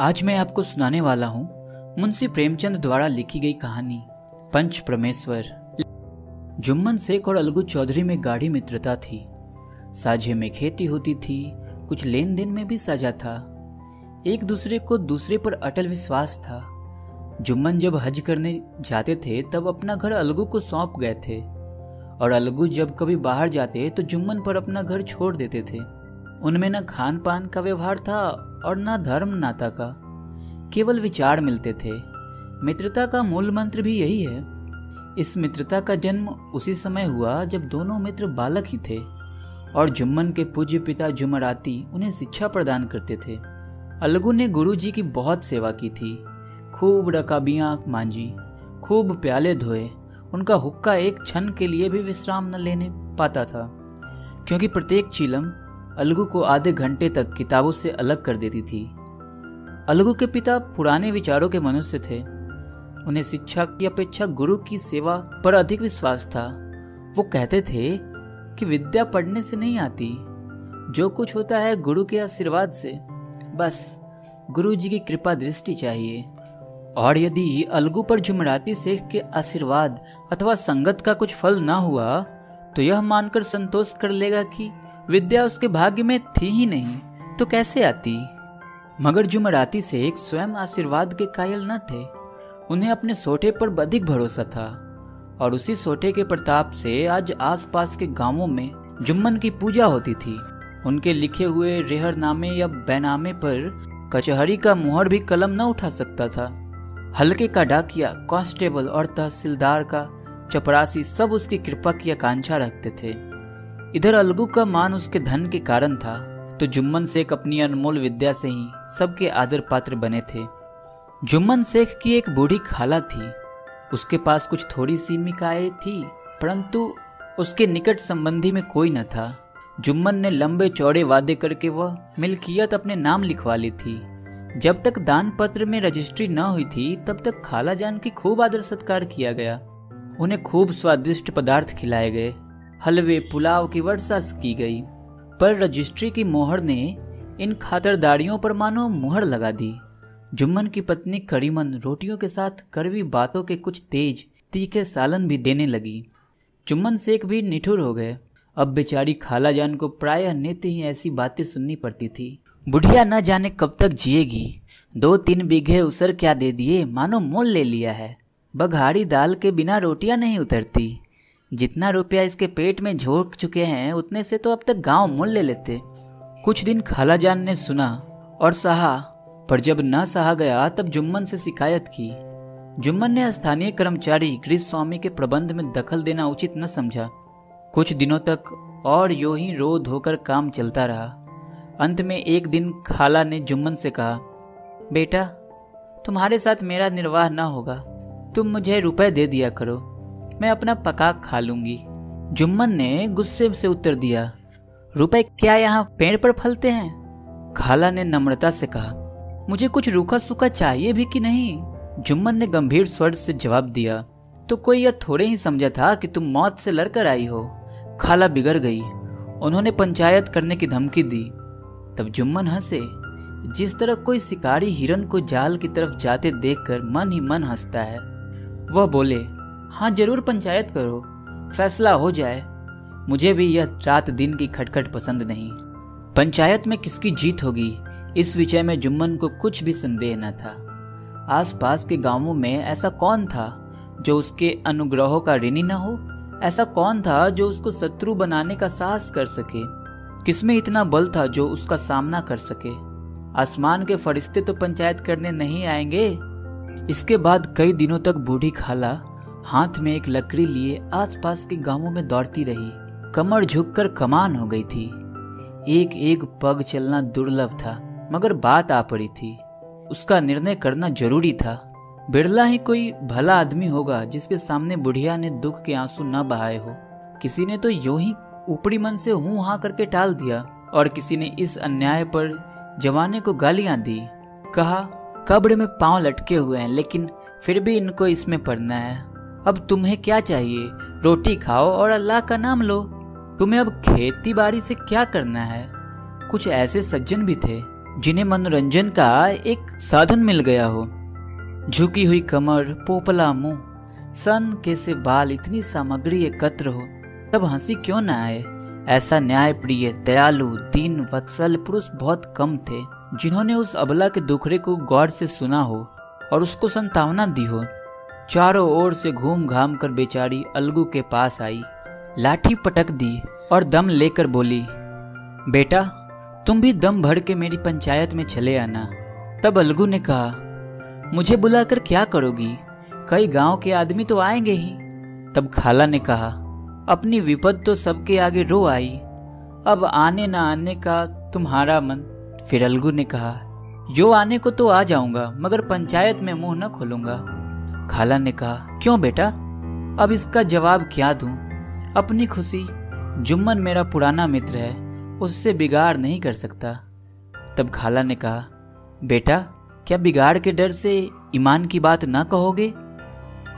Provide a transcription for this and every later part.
आज मैं आपको सुनाने वाला हूँ मुंशी प्रेमचंद द्वारा लिखी गई कहानी, पंच परमेश्वर। जुम्मन शेख और अलगू चौधरी में गाढ़ी मित्रता थी। साझे में खेती होती थी, कुछ लेन देन में भी साझा था। एक दूसरे को दूसरे पर अटल विश्वास था। जुम्मन जब हज करने जाते थे, तब अपना घर अलगू को सौंप गए थे। और अलगू जब कभी बाहर जाते तो जुम्मन पर अपना घर छोड़ देते थे। उनमें न खान पान का व्यवहार था और न धर्म नाता का। केवल विचार मिलते थे। मित्रता का मूल मंत्र भी यही है। इस मित्रता का जन्म उसी समय हुआ जब दोनों मित्र बालक ही थे और जुम्मन के पूज्य पिता जुमराती उन्हें शिक्षा प्रदान करते थे। अलगू ने गुरु जी की बहुत सेवा की थी। खूब रकाबियाँ मांझी खूब प्याले धोए, उनका हुक्का एक क्षण के लिए भी विश्राम न लेने पाता था। क्योंकि प्रत्येक चीलम अलगू को आधे घंटे तक किताबों से अलग कर देती थी। अलगू के पिता पुराने विचारों के मनुष्य थे। उन्हें शिक्षा की अपेक्षा गुरु की सेवा पर अधिक विश्वास था। वो कहते थे कि विद्या पढ़ने से नहीं आती। जो कुछ होता है गुरु के आशीर्वाद से। बस, गुरु जी की कृपा दृष्टि चाहिए। और यदि अलगू पर जुमराती शेख के आशीर्वाद अथवा संगत का कुछ फल ना हुआ तो यह मानकर संतोष कर लेगा कि विद्या उसके भाग्य में थी ही नहीं तो कैसे आती? मगर जुमराती एक स्वयं आशीर्वाद के कायल न थे। उन्हें अपने सोटे पर अधिक भरोसा था। और उसी सोटे के प्रताप से आज आसपास के गाँवों में जुम्मन की पूजा होती थी। उनके लिखे हुए रेहरनामे या बैनामे पर कचहरी का मुहर भी कलम न उठा सकता था। हल्के का डाकिया, कांस्टेबल और तहसीलदार का चपरासी सब उसकी कृपा की आकांक्षा रखते थे। इधर अलगू का मान उसके धन के कारण था तो जुम्मन शेख अपनी अनमोल विद्या से ही सबके आदर पात्र बने थे। जुम्मन शेख की एक बूढ़ी खाला थी। उसके पास कुछ थोड़ी सी मिकाए थी, परंतु उसके निकट संबंधी में कोई न था। जुम्मन ने लंबे चौड़े वादे करके वह मिल्कियत अपने नाम लिखवा ली थी। जब तक दान पत्र में रजिस्ट्री न हुई थी, तब तक खाला जान की खूब आदर सत्कार किया गया। उन्हें खूब स्वादिष्ट पदार्थ खिलाए गए। हलवे पुलाव की वर्षा की गई, पर रजिस्ट्री की मोहर ने इन खातरदारियों पर मानो मुहर लगा दी। जुम्मन की पत्नी करीमन रोटियों के साथ कड़वी बातों के कुछ तेज, तीखे सालन भी देने लगी। जुम्मन शेख भी निठुर हो गए। अब बेचारी खाला जान को प्रायः नित्य ही ऐसी बातें सुननी पड़ती थी। बुढ़िया न जाने कब तक जिएगी। दो तीन बीघे उसर क्या दे दिए, मानो मोल ले लिया है। बघाड़ी दाल के बिना रोटियाँ नहीं उतरती। जितना रुपया इसके पेट में झोंक चुके हैं, उतने से तो अब तक गाँव मोल ले लेते। कुछ दिन खाला जान ने सुना और सहा, पर जब न सहा गया, तब जुम्मन से शिकायत की। जुम्मन ने स्थानीय कर्मचारी गृह स्वामी के प्रबंध में दखल देना उचित न समझा। कुछ दिनों तक और यो ही रो धोकर काम चलता रहा। अंत में एक दिन खाला ने जुम्मन से कहा, बेटा, तुम्हारे साथ मेरा निर्वाह न होगा। तुम मुझे रुपए दे दिया करो। मैं अपना पका खा लूँगी। जुम्मन ने गुस्से से उत्तर दिया, रुपए क्या यहाँ पेड़ पर फलते हैं? खाला ने नम्रता से कहा, मुझे कुछ रूखा सूखा चाहिए भी कि नहीं? जुम्मन ने गंभीर स्वर से जवाब दिया तो कोई यह थोड़े ही समझा था कि तुम मौत से लड़कर आई हो। खाला बिगड़ गई। उन्होंने पंचायत करने की धमकी दी। तब जुम्मन हंसे। जिस तरह कोई शिकारी हिरन को जाल की तरफ़ जाते देखकर मन ही मन हंसता है। वह बोले हाँ ज़रूर पंचायत करो। फैसला हो जाए। मुझे भी यह रात दिन की खटखट पसंद नहीं। पंचायत में किसकी जीत होगी? इस विषय में जुम्मन को कुछ भी संदेह न था। आसपास के गाँवों में ऐसा कौन था, जो उसके अनुग्रहों का ऋणी न हो? ऐसा कौन था, जो उसको शत्रु बनाने का साहस कर सके? किसमें इतना बल था, जो उसका सामना कर सके? आसमान के फरिश्ते तो पंचायत करने नहीं आएँगे? इसके बाद कई दिनों तक बूढ़ी खाला हाथ में एक लकड़ी लिए आसपास के गाँवों में दौड़ती रही। कमर झुककर कमान हो गई थी। एक एक पग चलना दुर्लभ था, मगर बात आ पड़ी थी। उसका निर्णय करना ज़रूरी था। बिरला ही कोई भला आदमी होगा जिसके सामने बुढ़िया ने दुख के आँसू न बहाए हो। किसी ने तो यूँ ही ऊपरी मन से हूँ हाँ करके टाल दिया, और किसी ने इस अन्याय पर जवाने को गालियाँ दी। कहा, कब्र में पाँव लटके हुए हैं, लेकिन फिर भी इनको इसमें पढ़ना है। अब तुम्हें क्या चाहिए? रोटी खाओ और अल्लाह का नाम लो। तुम्हें अब खेती बाड़ी से क्या करना है? कुछ ऐसे सज्जन भी थे, जिन्हें मनोरंजन का एक साधन मिल गया हो। झुकी हुई कमर, पोपला मुँह, सन के से बाल इतनी सामग्री एकत्र हो, तब हँसी क्यों न आए? ऐसा न्याय प्रिय दयालु, दीन, वत्सल पुरुष बहुत कम थे, जिन्होंने उस अबला के दुखरे को गौर से सुना हो और उसको संतावना दी हो। चारों ओर से घूम घाम कर बेचारी अलगू के पास आई, लाठी पटक दी और दम लेकर बोली, बेटा, तुम भी दम भर के मेरी पंचायत में चले आना। तब अलगू ने कहा, मुझे बुलाकर क्या करोगी? कई गाँव के आदमी तो आएँगे ही। तब खाला ने कहा, अपनी विपद तो सबके आगे रो आई। अब आने न आने का तुम्हारा मन। फिर अलगू ने कहा, जो आने को तो आ जाऊँगा, मगर पंचायत में मुँह न खोलूँगा। खाला ने कहा, क्यों बेटा? अब इसका जवाब क्या दूँ? अपनी खुशी, जुम्मन मेरा पुराना मित्र है, उससे बिगाड़ नहीं कर सकता। तब खाला ने कहा, बेटा, क्या बिगाड़ के डर से ईमान की बात ना कहोगे?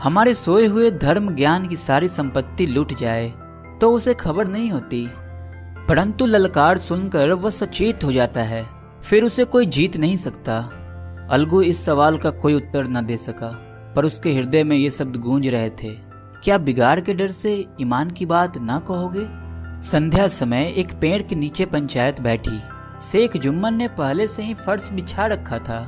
हमारे सोए हुए धर्म ज्ञान की सारी संपत्ति लूट जाए तो उसे खबर नहीं होती। परंतु ललकार सुनकर वह सचेत हो जाता है, फिर उसे कोई जीत नहीं सकता। अलगू इस सवाल का कोई उत्तर न दे सका। पर उसके हृदय में ये शब्द गूंज रहे थे, क्या बिगाड़ के डर से ईमान की बात ना कहोगे? संध्या समय एक पेड़ के नीचे पंचायत बैठी। शेख जुम्मन ने पहले से ही फर्श बिछा रखा था।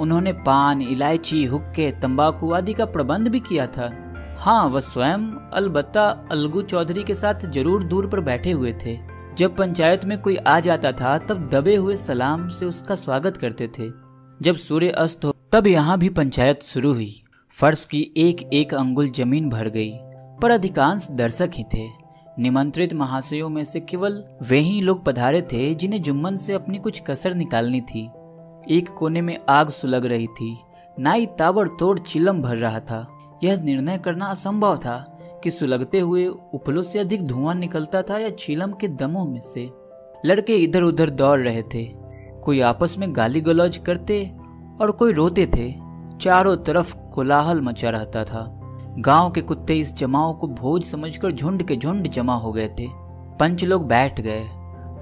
उन्होंने पान, इलायची, हुक्के, तंबाकू आदि का प्रबंध भी किया था। हाँ वह स्वयं अलबत्ता अलगू चौधरी के साथ ज़रूर दूर पर बैठे हुए थे। जब पंचायत में कोई आ जाता था, तब दबे हुए सलाम से उसका स्वागत करते थे। जब सूर्य अस्त हो, तब यहाँ भी पंचायत शुरू हुई। फर्श की एक एक अंगुल ज़मीन भर गई, पर अधिकांश दर्शक ही थे। निमंत्रित महाशयों में से केवल वे ही लोग पधारे थे जिन्हें जुम्मन से अपनी कुछ कसर निकालनी थी। एक कोने में आग सुलग रही थी नाई ताबड़तोड़ चिलम भर रहा था। यह निर्णय करना असंभव था कि सुलगते हुए उपलों से अधिक धुआँ निकलता था या चीलम के दमों में से। लड़के इधर उधर दौड़ रहे थे। कोई आपस में गाली गलौज करते और कोई रोते थे। चारों तरफ़ कोलाहल मचा रहता था। गाँव के कुत्ते इस जमाओं को भोज समझकर झुंड के झुंड जमा हो गए थे। पंच लोग बैठ गए।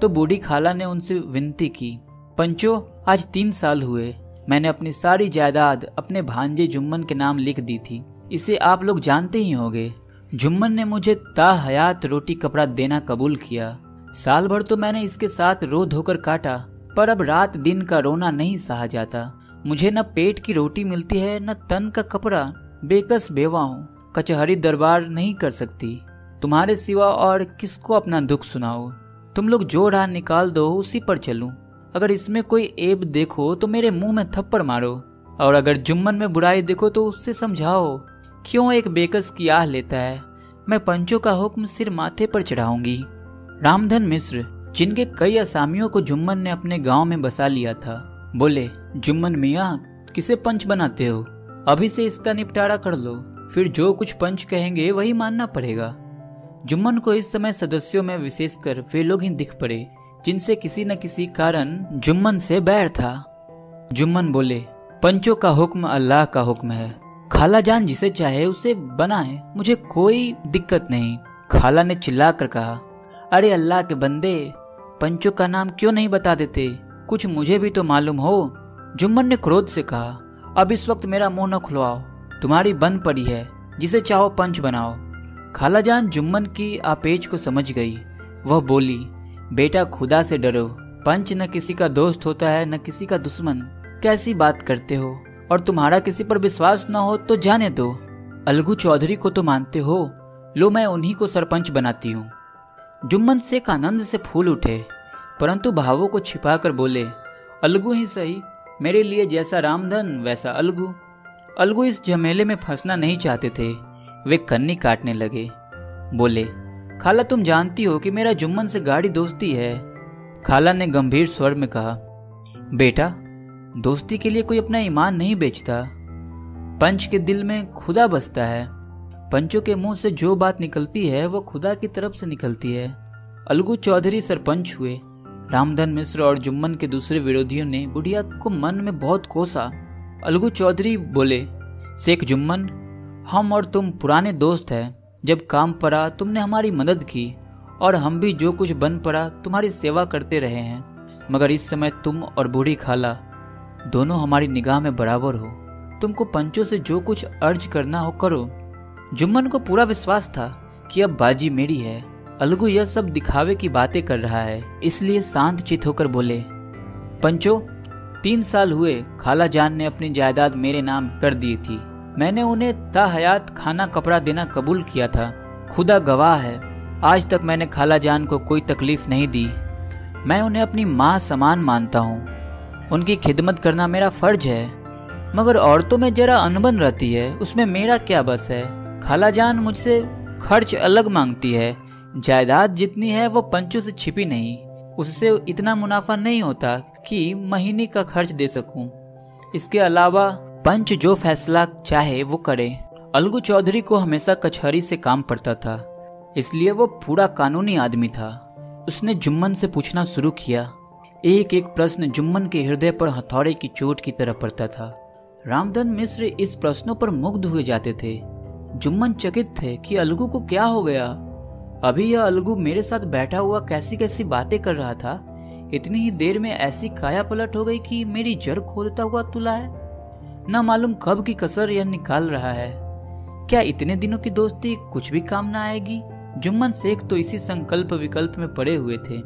तो बूढ़ी खाला ने उनसे विनती की, पंचो, आज तीन साल हुए। मैंने अपनी सारी जायदाद अपने भांजे जुम्मन के नाम लिख दी थी। इसे आप लोग जानते ही होंगे। जुम्मन ने मुझे ताहयात रोटी कपड़ा देना कबूल किया। साल भर तो मैंने इसके साथ रो धोकर काटा, पर अब रात दिन का रोना नहीं सहा जाता। मुझे न पेट की रोटी मिलती है, न तन का कपड़ा। बेकस बेवा हूँ, कचहरी दरबार नहीं कर सकती। तुम्हारे सिवा और किसको अपना दुख सुनाओ तुम लोग जो राह निकाल दो, उसी पर चलूँ। अगर इसमें कोई एब देखो तो मेरे मुँह में थप्पड़ मारो। और अगर जुम्मन में बुराई देखो तो उससे समझाओ, क्यों एक बेकस की आह लेता है? मैं पंचों का हुक्म सिर माथे पर चढ़ाऊँगी। रामधन मिश्र जिनके कई असामियों को जुम्मन ने अपने गाँव में बसा लिया था। बोले, जुम्मन मिया, किसे पंच बनाते हो? अभी से इसका निपटारा कर लो, फिर जो कुछ पंच कहेंगे वही मानना पड़ेगा। जुम्मन को इस समय सदस्यों में विशेषकर वे लोग ही दिख पड़े, जिनसे किसी न किसी कारण जुम्मन से बैर था। जुम्मन बोले, पंचों का हुक्म अल्लाह का हुक्म है। खाला जान जिसे चाहे उसे बनाए, मुझे कोई दिक्कत नहीं। खाला ने चिल्ला कर कहा, अरे अल्लाह के बंदे, पंचों का नाम क्यों नहीं बता देते? कुछ मुझे भी तो मालूम हो। जुम्मन ने क्रोध से कहा, अब इस वक्त मेरा मुँह न खुलवाओ। तुम्हारी बंद पड़ी है, जिसे चाहो पंच बनाओ। खालाजान जुम्मन की आपेज को समझ गई। वह बोली, बेटा खुदा से डरो। पंच न किसी का दोस्त होता है, न किसी का दुश्मन। कैसी बात करते हो? और तुम्हारा किसी पर विश्वास न हो तो जाने दो। अलगू चौधरी को तो मानते हो। लो, मैं उन्हीं को सरपंच बनाती हूँ। जुम्मन शेख आनंद से फूल उठे। परंतु भावों को छिपाकर बोले, अलगू ही सही, मेरे लिए जैसा रामधन, वैसा अलगू। अलगू इस झमेले में फंसना नहीं चाहते थे। वे कन्नी काटने लगे। बोले, खाला तुम जानती हो कि मेरा जुम्मन से गाड़ी दोस्ती है? खाला ने गंभीर स्वर में कहा, बेटा, दोस्ती के लिए कोई अपना ईमान नहीं बेचता। पंच के दिल में खुदा बसता है। पंचों के मुँह से जो बात निकलती है, वो खुदा की तरफ़ से निकलती है। अलगू चौधरी सरपंच हुए। रामधन मिश्र और जुम्मन के दूसरे विरोधियों ने बुढ़िया को मन में बहुत कोसा। अलगू चौधरी बोले, शेख जुम्मन, हम और तुम पुराने दोस्त हैं। जब काम पड़ा, तुमने हमारी मदद की और हम भी जो कुछ बन पड़ा, तुम्हारी सेवा करते रहे हैं। मगर इस समय तुम और बूढ़ी खाला, दोनों हमारी निगाह में बराबर हो। तुमको पंचों से जो कुछ अर्ज़ करना हो करो। जुम्मन को पूरा विश्वास था कि अब बाजी मेरी है। अलगू यह सब दिखावे की बातें कर रहा है, इसलिए शांत चित होकर बोले, पंचो, तीन साल हुए, खाला जान ने अपनी जायदाद मेरे नाम कर दी थी। मैंने उन्हें ताहयात खाना कपड़ा देना कबूल किया था। खुदा गवाह है, आज तक मैंने खाला जान को कोई तकलीफ़ नहीं दी। मैं उन्हें अपनी माँ समान मानता हूँ। उनकी खिदमत करना मेरा फ़र्ज़ है। मगर औरतों में जरा अनबन रहती है, उसमें मेरा क्या बस है? खाला जान मुझसे खर्च अलग मांगती है। जायदाद जितनी है वो पंचों से छिपी नहीं। उससे इतना मुनाफा नहीं होता कि महीने का खर्च दे सकूँ। इसके अलावा पंच जो फैसला चाहे वो करे। अलगू चौधरी को हमेशा कचहरी से काम पड़ता था। इसलिए वो पूरा कानूनी आदमी था। उसने जुम्मन से पूछना शुरू किया। एक एक प्रश्न जुम्मन के हृदय पर हथौड़े की चोट की तरह पड़ता था। रामधन मिश्र इस प्रश्नों पर मुग्ध हुए जाते थे। जुम्मन चकित थे कि अलगू को क्या हो गया? अभी यह अलगू मेरे साथ बैठा हुआ कैसी कैसी बातें कर रहा था? इतनी ही देर में ऐसी काया पलट हो गई कि मेरी जड़ खोदता हुआ तुला है। न मालूम कब की कसर यह निकाल रहा है। क्या इतने दिनों की दोस्ती कुछ भी काम ना आएगी? जुम्मन शेख तो इसी संकल्प विकल्प में पड़े हुए थे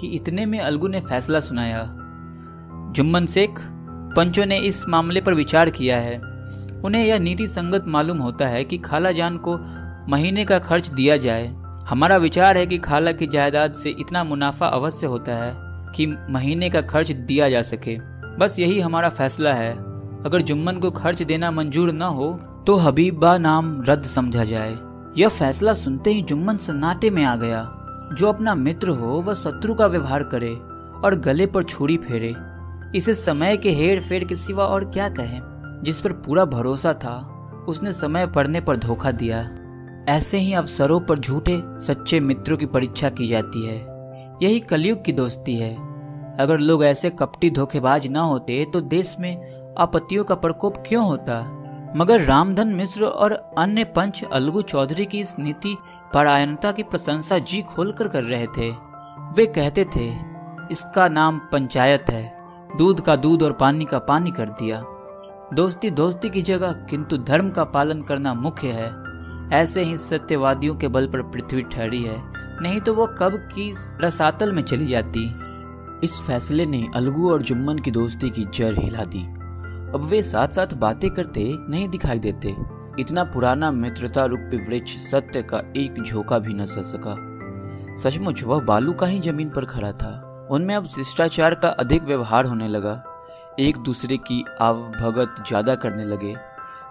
कि इतने में अलगू ने फैसला सुनाया। जुम्मन शेख, पंचों ने इस मामले पर विचार किया है। उन्हें यह नीति संगत मालूम होता है कि खाला जान को महीने का खर्च दिया जाए। हमारा विचार है कि खाला की जायदाद से इतना मुनाफा अवश्य होता है कि महीने का खर्च दिया जा सके। बस यही हमारा फैसला है। अगर जुम्मन को खर्च देना मंजूर न हो तो हबीबा नाम रद्द समझा जाए। यह फैसला सुनते ही जुम्मन सन्नाटे में आ गया। जो अपना मित्र हो, वह शत्रु का व्यवहार करे और गले पर छुरी फेरे। इसे समय के हेर फेर के सिवा और क्या कहें? जिस पर पूरा भरोसा था, उसने समय पड़ने पर धोखा दिया। ऐसे ही अवसरों पर झूठे, सच्चे मित्रों की परीक्षा की जाती है। यही कलयुग की दोस्ती है। अगर लोग ऐसे कपटी धोखेबाज न होते तो देश में आपत्तियों का प्रकोप क्यों होता? मगर रामधन मिश्र और अन्य पंच अलगू चौधरी की इस नीति परायणता की प्रशंसा जी खोलकर कर रहे थे। वे कहते थे, इसका नाम पंचायत है। दूध का दूध और पानी का पानी कर दिया। दोस्ती दोस्ती की जगह, किंतु धर्म का पालन करना मुख्य है। ऐसे ही सत्यवादियों के बल पर पृथ्वी ठहरी है। नहीं तो वो कब की रसातल में चली जाती। इस फैसले ने अलगू और जुम्मन की दोस्ती की जड़ हिला दी। अब वे साथ साथ बातें करते नहीं दिखाई देते। इतना पुराना मित्रता रूपी वृक्ष सत्य का एक झोंका भी न सह सका। सचमुच वह बालू का ही ज़मीन पर खड़ा था। उनमें अब शिष्टाचार का अधिक व्यवहार होने लगा। एक दूसरे की आवभगत ज़्यादा करने लगे।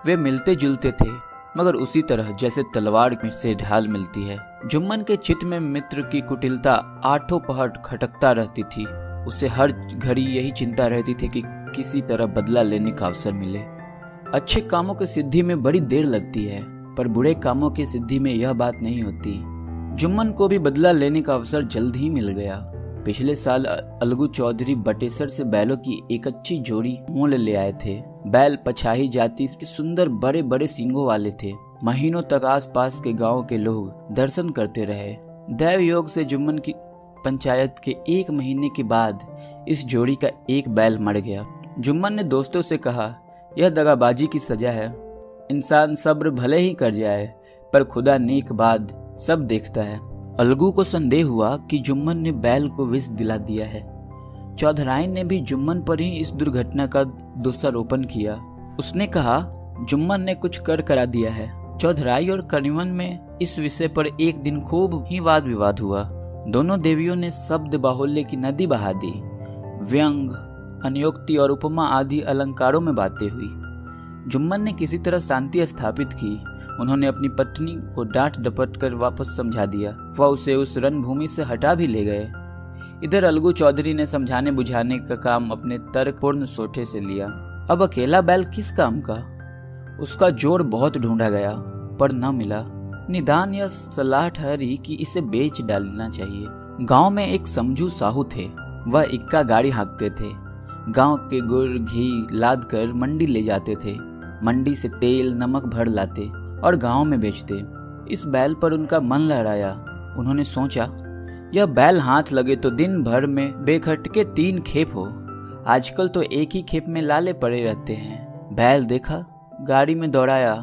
वे मिलते जुलते थे। मगर उसी तरह जैसे तलवार से ढाल मिलती है, जुम्मन के चित्त में मित्र की कुटिलता आठों पहर खटकता रहती थी। उसे हर घड़ी यही चिंता रहती थी कि किसी तरह बदला लेने का अवसर मिले। अच्छे कामों की सिद्धि में बड़ी देर लगती है, पर बुरे कामों की सिद्धि में यह बात नहीं होती। जुम्मन को भी बदला लेने का अवसर जल्द ही मिल गया। पिछले साल अलगू चौधरी बटेसर से बैलों की एक अच्छी जोड़ी मोल ले आए थे। बैल पछाही जाति के सुंदर बड़े बड़े सिंगों वाले थे। महीनों तक आसपास के गाँव के लोग दर्शन करते रहे। दैव योग से जुम्मन की पंचायत के एक महीने के बाद इस जोड़ी का एक बैल मर गया। जुम्मन ने दोस्तों से कहा, यह दगाबाजी की सजा है। इंसान सब्र भले ही कर जाए, पर खुदा नेक बाद सब देखता है। अलगू को संदेह हुआ कि जुम्मन ने बैल को विष दिला दिया है। चौधराइन ने भी जुम्मन पर ही इस दुर्घटना का दोषारोपण किया। उसने कहा, जुम्मन ने कुछ कर करा दिया है। चौधराई और करीमन में इस विषय पर एक दिन खूब ही वाद विवाद हुआ। दोनों देवियों ने शब्द बाहुल्य की नदी बहा दी। व्यंग, अनियोक्ति और उपमा आदि अलंकारों में बातें हुई। जुम्मन ने किसी तरह शांति स्थापित की। उन्होंने अपनी पत्नी को डांट डपट कर वापस समझा दिया। वह उसे उस रणभूमि से हटा भी ले गए। इधर अलगू चौधरी ने समझाने बुझाने का काम अपने तर्कपूर्ण सोठे से लिया। अब अकेला बैल किस काम का? उसका ज़ोर बहुत ढूंढा गया, पर न मिला। निदान या सलाह ठहरी कि इसे बेच डालना चाहिए। गाँव में एक समझू साहू थे। वह इक्का गाड़ी हाँकते थे। गाँव के गुड़, घी लाद कर मंडी ले जाते थे। मंडी से तेल, नमक भर लाते। और गाँव में बेचते। इस बैल पर उनका मन लहराया। उन्होंने सोचा, यह बैल हाथ लगे तो दिन भर में बेखटके तीन खेप हो। आजकल तो एक ही खेप में लाले पड़े रहते हैं। बैल देखा, गाड़ी में दौड़ाया,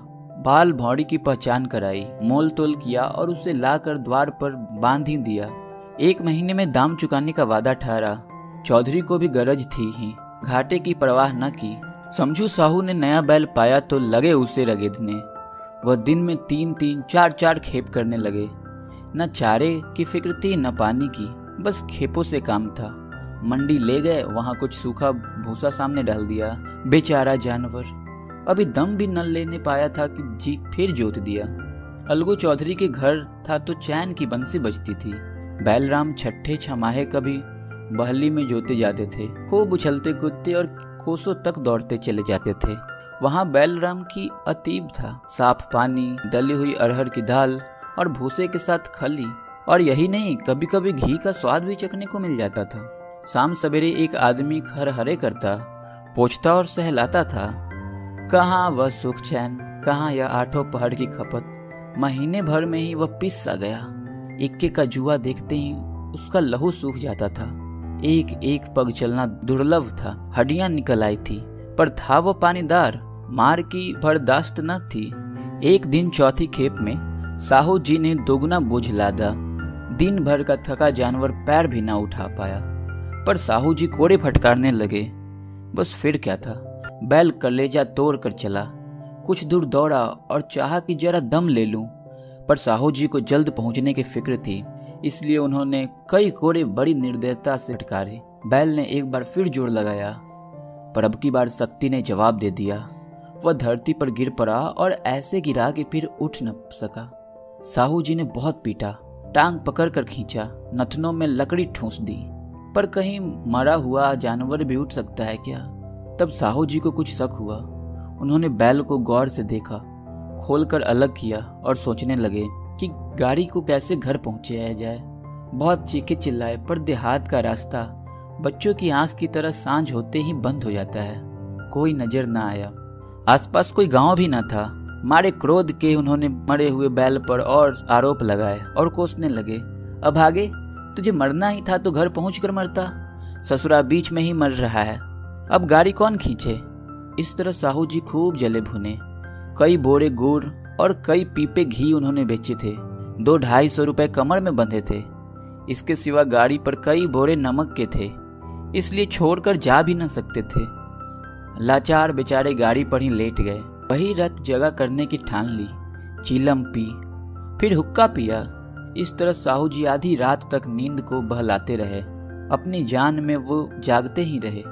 बाल भौड़ी की पहचान कराई, मोल तोल किया और उसे लाकर द्वार पर बाँध ही दिया। एक महीने में दाम चुकाने का वादा ठहरा। चौधरी को भी गरज थी ही। घाटे की परवाह न की। समझू साहू ने नया बैल पाया तो लगे उसे रगेदने। वह दिन में तीन तीन चार चार खेप करने लगे। न चारे की फ़िक्र थी, न पानी की। बस खेपों से काम था। मंडी ले गए, वहाँ कुछ सूखा भूसा सामने डाल दिया। बेचारा जानवर। अभी दम भी न लेने पाया था कि जी फिर जोत दिया। अलगू चौधरी के घर था तो चैन की बंसी बजती थी। बैलराम छठे छमाहे कभी बहली में जोते जाते थे। खूब उछलते कूदते और कोसों तक दौड़ते चले जाते थे। वहाँ बैलराम की अतीब था। साफ़ पानी दली हुई अरहर की दाल और भूसे के साथ खली। और यही नहीं कभी कभी घी का स्वाद भी चखने को मिल जाता था। शाम सवेरे एक आदमी खर हरे करता, पोछता और सहलाता था। कहाँ वह सुख चैन, कहाँ यह आठों पहाड़ की खपत। महीने भर में ही वह पिस सा गया। इक्के का जुआ देखते ही उसका लहू सूख जाता था। एक एक पग चलना दुर्लभ था। हड्डियाँ निकल आई थी, पर था वो पानीदार। मार की बर्दाश्त न थी। एक दिन चौथी खेप में साहू जी ने दोगुना बोझ लादा। दिन भर का थका जानवर पैर भी ना उठा पाया, पर साहू जी कोड़े फटकारने लगे। बस फिर क्या था? बैल कलेजा तोड़ कर चला। कुछ दूर दौड़ा और चाहा कि जरा दम ले लूँ, पर साहू जी को जल्द पहुँचने की फ़िक्र थी, इसलिए उन्होंने कई कोड़े बड़ी निर्दयता से फटकारे। बैल ने एक बार फिर ज़ोर लगाया, पर अब की बार शक्ति ने जवाब दे दिया। वह धरती पर गिर पड़ा और ऐसे गिरा कि फिर उठ न सका। साहू जी ने बहुत पीटा, टांग पकड़ कर खींचा, नथनों में लकड़ी ठूस दी। पर कहीं मरा हुआ जानवर भी उठ सकता है क्या? तब साहू जी को कुछ शक हुआ। उन्होंने बैल को गौर से देखा, खोलकर अलग किया और सोचने लगे कि गाड़ी को कैसे घर पहुँचाया जाए। बहुत चीखे चिल्लाए पर देहात का रास्ता बच्चों की आँख की तरह साँझ होते ही बंद हो जाता है। कोई नज़र ना आया। आसपास कोई गाँव भी न था। मारे क्रोध के उन्होंने मरे हुए बैल पर और आरोप लगाए और कोसने लगे, अब आगे? तुझे मरना ही था तो घर पहुँच कर मरता। ससुरा बीच में ही मर रहा है। अब गाड़ी कौन खींचे? इस तरह साहू जी खूब जले भुने। कई बोरे गुड़ और कई पीपे घी उन्होंने बेचे थे। दो ढाई सौ रुपए कमर में बंधे थे। इसके सिवा गाड़ी पर कई बोरे नमक के थे। इसलिए छोड़कर जा भी न सकते थे। लाचार बेचारे गाड़ी पर ही लेट गए। वही रत जगह करने की ठान ली, चीलम पी, फिर हुक्का पिया। इस तरह साहू जी आधी रात तक नींद को बहलाते रहे। अपनी जान में वो जागते ही रहे।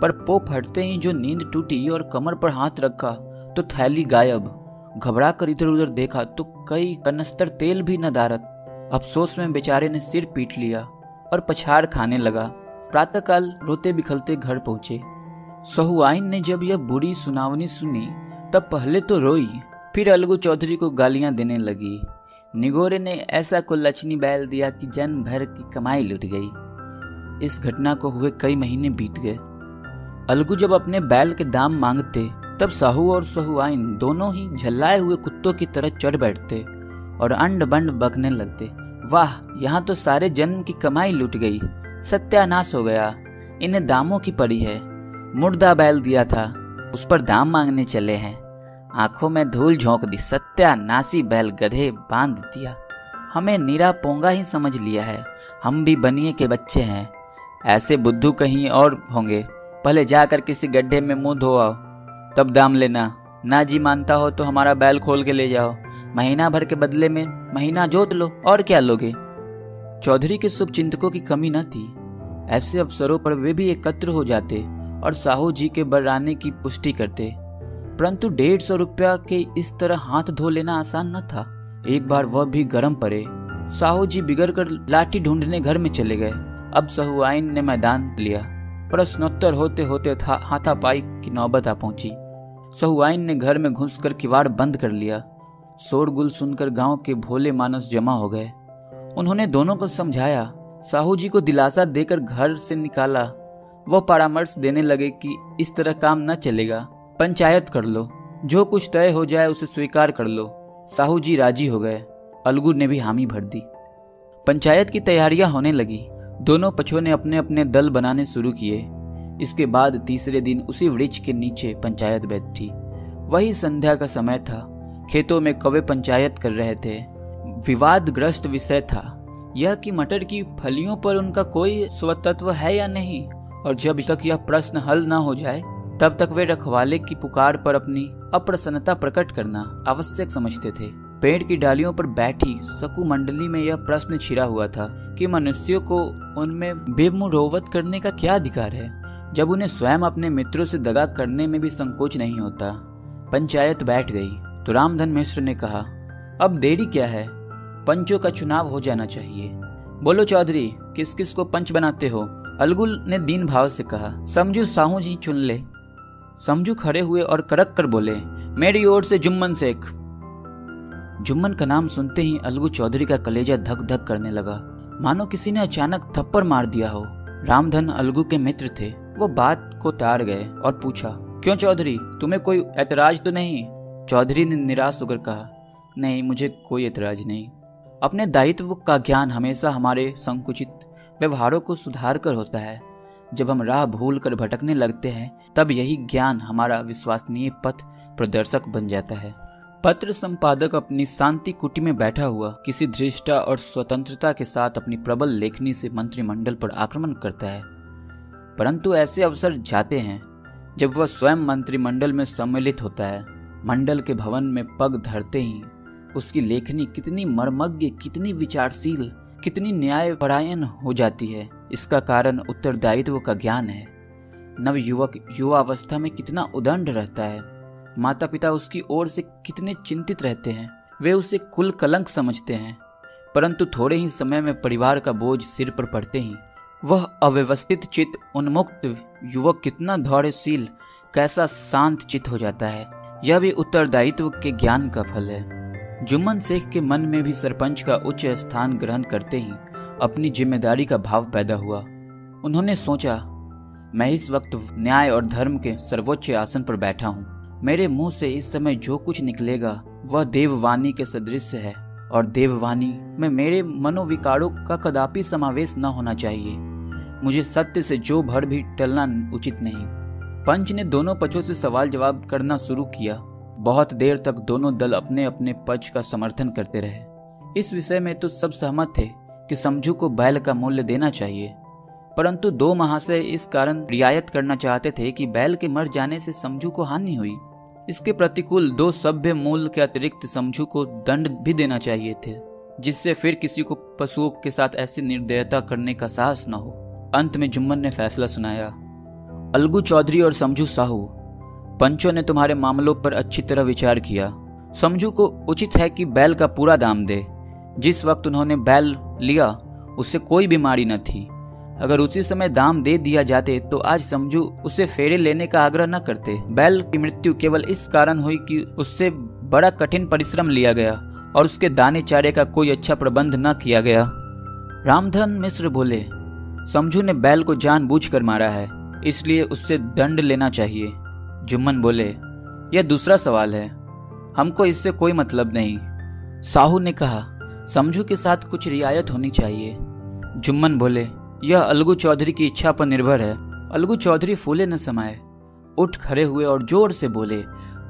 पर पो फटते ही जो नींद टूटी और कमर पर हाथ रखा तो थैली गायब। घबरा कर इधर उधर देखा तो कई कनस्तर तेल भी न दारत। अफसोस में बेचारे ने सिर पीट लिया और पछाड़ खाने लगा। प्रातःकाल रोते बिखलते घर पहुँचे। सहुआइन ने जब यह बुरी सुनावनी सुनी, तब पहले तो रोई, फिर अलगू चौधरी को गालियाँ देने लगी। निगोरे ने ऐसा को लचनी बैल दिया कि जन भर की कमाई लुट गई। इस घटना को हुए कई महीने बीत गए। अलगू जब अपने बैल के दाम मांगते, तब साहू और सहुआइन दोनों ही झल्लाए हुए कुत्तों की तरह चढ़ बैठते और अंड बंड बकने लगते। वाह, यहाँ तो सारे जन्म की कमाई लुट गई। सत्यानाश हो गया। इन्हें दामों की पड़ी है। मुर्दा बैल दिया था, उस पर दाम मांगने चले हैं। आँखों में धूल झोंक दी सत्या नासी बैल गधे बाँध दिया। हमें नीरा पोंगा ही समझ लिया है, हम भी बनिए के बच्चे हैं। ऐसे बुद्धू कहीं और होंगे, पहले जाकर किसी गड्ढे में मुँह धो आओ तब दाम लेना। ना जी मानता हो तो हमारा बैल खोल के ले जाओ। महीना भर के बदले में महीना जोत लो, और क्या लोगे? चौधरी के शुभ चिंतकों की कमी न थी। ऐसे अवसरों पर वे भी एकत्र हो जाते। और साहू जी के बर्राने की पुष्टि करते। परंतु डेढ़ सौ रुपया के इस तरह हाथ धो लेना आसान न था। एक बार वह भी गर्म पड़े। साहू जी बिगड़ कर लाठी ढूँढने घर में चले गए। अब सहुआइन ने मैदान लिया। प्रश्नोत्तर होते होते हाथापाई की नौबत आ पहुँची। सहुआइन ने घर में घुसकर किवाड़ बंद कर लिया। शोरगुल सुनकर गाँव के भोले मानस जमा हो गए। उन्होंने दोनों को समझाया। साहू जी को दिलासा देकर घर से निकाला। वह परामर्श देने लगे कि इस तरह काम न चलेगा। पंचायत कर लो। जो कुछ तय हो जाए उसे स्वीकार कर लो। साहू जी राज़ी हो गए। अलगू ने भी हामी भर दी। पंचायत की तैयारियाँ होने लगी। दोनों पक्षों ने अपने अपने दल बनाने शुरू किए। इसके बाद तीसरे दिन उसी वृक्ष के नीचे पंचायत बैठी। वही संध्या का समय था। खेतों में कवे पंचायत कर रहे थे। विवादग्रस्त विषय था। यह कि मटर की फलियों पर उनका कोई स्वतत्व है या नहीं? और जब तक यह प्रश्न हल न हो जाए, तब तक वे रखवाले की पुकार पर अपनी अप्रसन्नता प्रकट करना आवश्यक समझते थे। पेड़ की डालियों पर बैठी सकु मंडली में यह प्रश्न छिरा हुआ था कि मनुष्यों को उनमें बेमुरोवत करने का क्या अधिकार है? जब उन्हें स्वयं अपने मित्रों से दगा करने में भी संकोच नहीं होता, पंचायत बैठ गई। तो रामधन मिश्र ने कहा, अब देरी क्या है? पंचों का चुनाव हो जाना चाहिए। बोलो चौधरी किस किस को पंच बनाते हो? अलगुल ने दीन भाव से कहा, समझू साहू जी चुन ले। समझू खड़े हुए और करक कर बोले, मेरी ओर से जुम्मन शेख। जुम्मन का नाम सुनते ही अलगू चौधरी का कलेजा धक धक करने लगा। मानो किसी ने अचानक थप्पड़ मार दिया हो। रामधन अलगू के मित्र थे। वो बात को तार गए और पूछा, क्यों चौधरी, तुम्हें कोई ऐतराज तो नहीं? चौधरी ने निराश होकर कहा, नहीं, मुझे कोई ऐतराज नहीं। अपने दायित्व का ज्ञान हमेशा हमारे संकुचित व्यवहारों को सुधार कर होता है। जब हम राह भूल कर भटकने लगते हैं, तब यही ज्ञान हमारा विश्वसनीय पथ प्रदर्शक बन जाता है। पत्र संपादक अपनी शांति कुटी में बैठा हुआ, किसी दृष्टा और स्वतंत्रता के साथ अपनी प्रबल लेखनी से मंत्रिमंडल पर आक्रमण करता है। परंतु ऐसे अवसर जाते हैं, जब वह स्वयं मंत्रिमंडल में सम्मिलित होता है। मंडल के भवन में पग धरते ही, उसकी लेखनी कितनी मर्मज्ञ, कितनी विचारशील कितनी न्याय हो जाती है, इसका कारण उत्तरदायित्व का ज्ञान है। नव युवक युवा अवस्था में कितना उदंड रहता है। माता पिता उसकी ओर से कितने चिंतित रहते हैं, वे उसे कुल कलंक समझते हैं। परंतु थोड़े ही समय में परिवार का बोझ सिर पर पड़ते ही, वह अव्यवस्थित चित्त उन्मुक्त युवक कितना धौड़शील कैसा शांत चित्त हो जाता है, यह भी उत्तरदायित्व के ज्ञान का फल है। जुम्मन शेख के मन में भी सरपंच का उच्च स्थान ग्रहण करते ही अपनी ज़िम्मेदारी का भाव पैदा हुआ। उन्होंने सोचा, मैं इस वक्त न्याय और धर्म के सर्वोच्च आसन पर बैठा हूँ। मेरे मुँह से इस समय जो कुछ निकलेगा, वह देववाणी के सदृश है और देववाणी में मेरे मनोविकारों का कदापि समावेश न होना चाहिए। मुझे सत्य से जो भर भी टलना उचित नहीं। पंच ने दोनों पक्षों से सवाल जवाब करना शुरू किया। बहुत देर तक दोनों दल अपने अपने पक्ष का समर्थन करते रहे। इस विषय में तो सब सहमत थे कि समझू को बैल का मूल्य देना चाहिए। परंतु दो महाशय इस कारण रियायत करना चाहते थे कि बैल के मर जाने से समझू को हानि हुई। इसके प्रतिकूल दो सभ्य मूल्य के अतिरिक्त समझू को दंड भी देना चाहिए थे, जिससे फिर किसी को पशुओं के साथ ऐसी निर्दयता करने का साहस न हो। अंत में जुम्मन ने फैसला सुनाया। अलगू चौधरी और समझू साहू पंचों ने तुम्हारे मामलों पर अच्छी तरह विचार किया। समझू को उचित है कि बैल का पूरा दाम दे। जिस वक्त उन्होंने बैल लिया, उससे कोई बीमारी न थी। अगर उसी समय दाम दे दिया जाते तो आज समझू उसे फेरे लेने का आग्रह न करते। बैल की मृत्यु केवल इस कारण हुई कि उससे बड़ा कठिन परिश्रम लिया गया, और उसके दाने चारे का कोई अच्छा प्रबंध न किया गया। रामधन मिश्र बोले, समझू ने बैल को जानबूझकर मारा है, इसलिए उससे दंड लेना चाहिए। जुम्मन बोले, यह दूसरा सवाल है। हमको इससे कोई मतलब नहीं। साहू ने कहा, समझू के साथ कुछ रियायत होनी चाहिए। जुम्मन बोले, यह अलगू चौधरी की इच्छा पर निर्भर है। अलगू चौधरी फूले न समाये। उठ खड़े हुए और ज़ोर से बोले,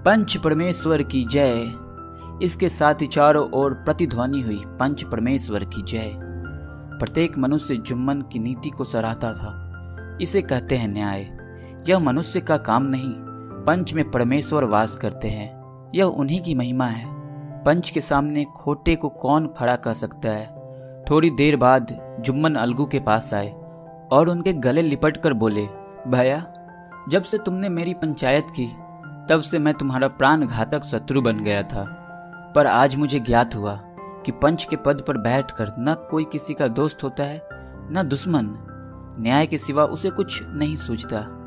पंच परमेश्वर की जय। इसके साथ ही चारों ओर प्रतिध्वनि हुई, पंच परमेश्वर की जय। प्रत्येक मनुष्य जुम्मन की नीति को सराहता था। इसे कहते हैं न्याय। यह मनुष्य का काम नहीं पंच में परमेश्वर वास करते हैं। यह उन्हीं की महिमा है। पंच के सामने खोटे को कौन खड़ा कर सकता है? थोड़ी देर बाद जुम्मन अलगू के पास आए और उनके गले लिपट कर बोले, भैया, जब से तुमने मेरी पंचायत की, तब से मैं तुम्हारा प्राण घातक शत्रु बन गया था। पर आज मुझे ज्ञात हुआ कि पंच के पद पर बैठकर न कोई किसी का दोस्त होता है, न दुश्मन। न्याय के सिवा उसे कुछ नहीं सूझता।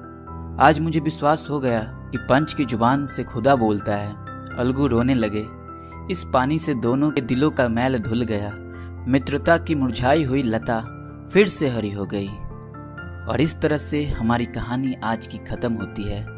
आज मुझे विश्वास हो गया कि पंच की ज़ुबान से खुदा बोलता है। अलगू रोने लगे। इस पानी से दोनों के दिलों का मैल धुल गया। मित्रता की मुरझाई हुई लता फिर से हरी हो गई। और इस तरह से हमारी कहानी आज की खत्म होती है।